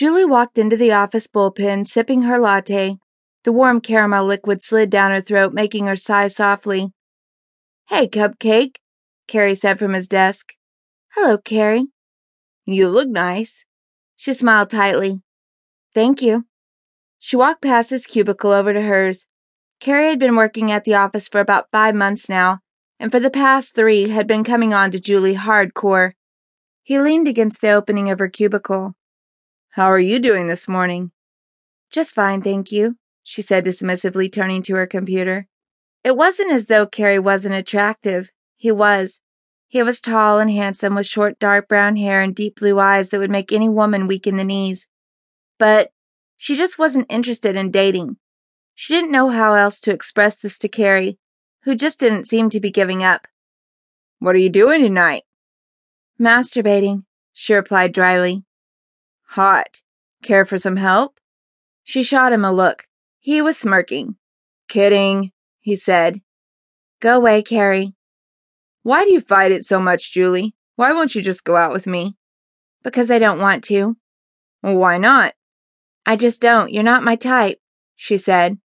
Julie walked into the office bullpen, sipping her latte. The warm caramel liquid slid down her throat, making her sigh softly. Hey, Cupcake, Cary said from his desk. Hello, Cary. You look nice. She smiled tightly. Thank you. She walked past his cubicle over to hers. Cary had been working at the office for about five months now, and for the past three had been coming on to Julie hardcore. He leaned against the opening of her cubicle. How are you doing this morning? Just fine, thank you, she said dismissively, turning to her computer. It wasn't as though Cary wasn't attractive. He was. He was tall and handsome with short dark brown hair and deep blue eyes that would make any woman weak in the knees. But she just wasn't interested in dating. She didn't know how else to express this to Cary, who just didn't seem to be giving up. What are you doing tonight? Masturbating, she replied dryly. Hot. Care for some help? She shot him a look. He was smirking. Kidding, he said. Go away, Cary. Why do you fight it so much, Julie? Why won't you just go out with me? Because I don't want to. Why not? I just don't. You're not my type, she said.